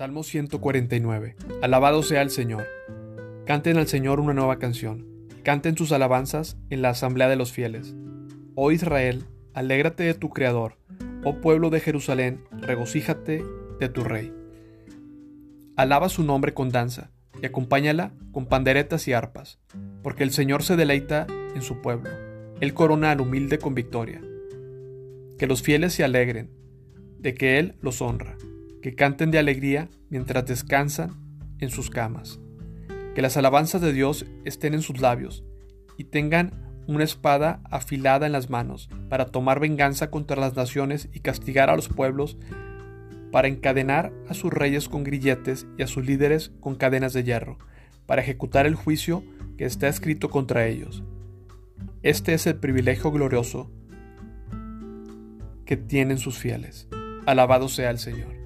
Salmo 149. Alabado sea el Señor. Canten al Señor una nueva canción. Canten sus alabanzas en la asamblea de los fieles. Oh Israel, alégrate de tu Creador. Oh pueblo de Jerusalén, regocíjate de tu Rey. Alaba su nombre con danza y acompáñala con panderetas y arpas, porque el Señor se deleita en su pueblo. Él corona al humilde con victoria. Que los fieles se alegren de que Él los honra que canten de alegría mientras descansan en sus camas, que las alabanzas de Dios estén en sus labios y tengan una espada afilada en las manos para tomar venganza contra las naciones y castigar a los pueblos, para encadenar a sus reyes con grilletes y a sus líderes con cadenas de hierro, para ejecutar el juicio que está escrito contra ellos. Este es el privilegio glorioso que tienen sus fieles. Alabado sea el Señor.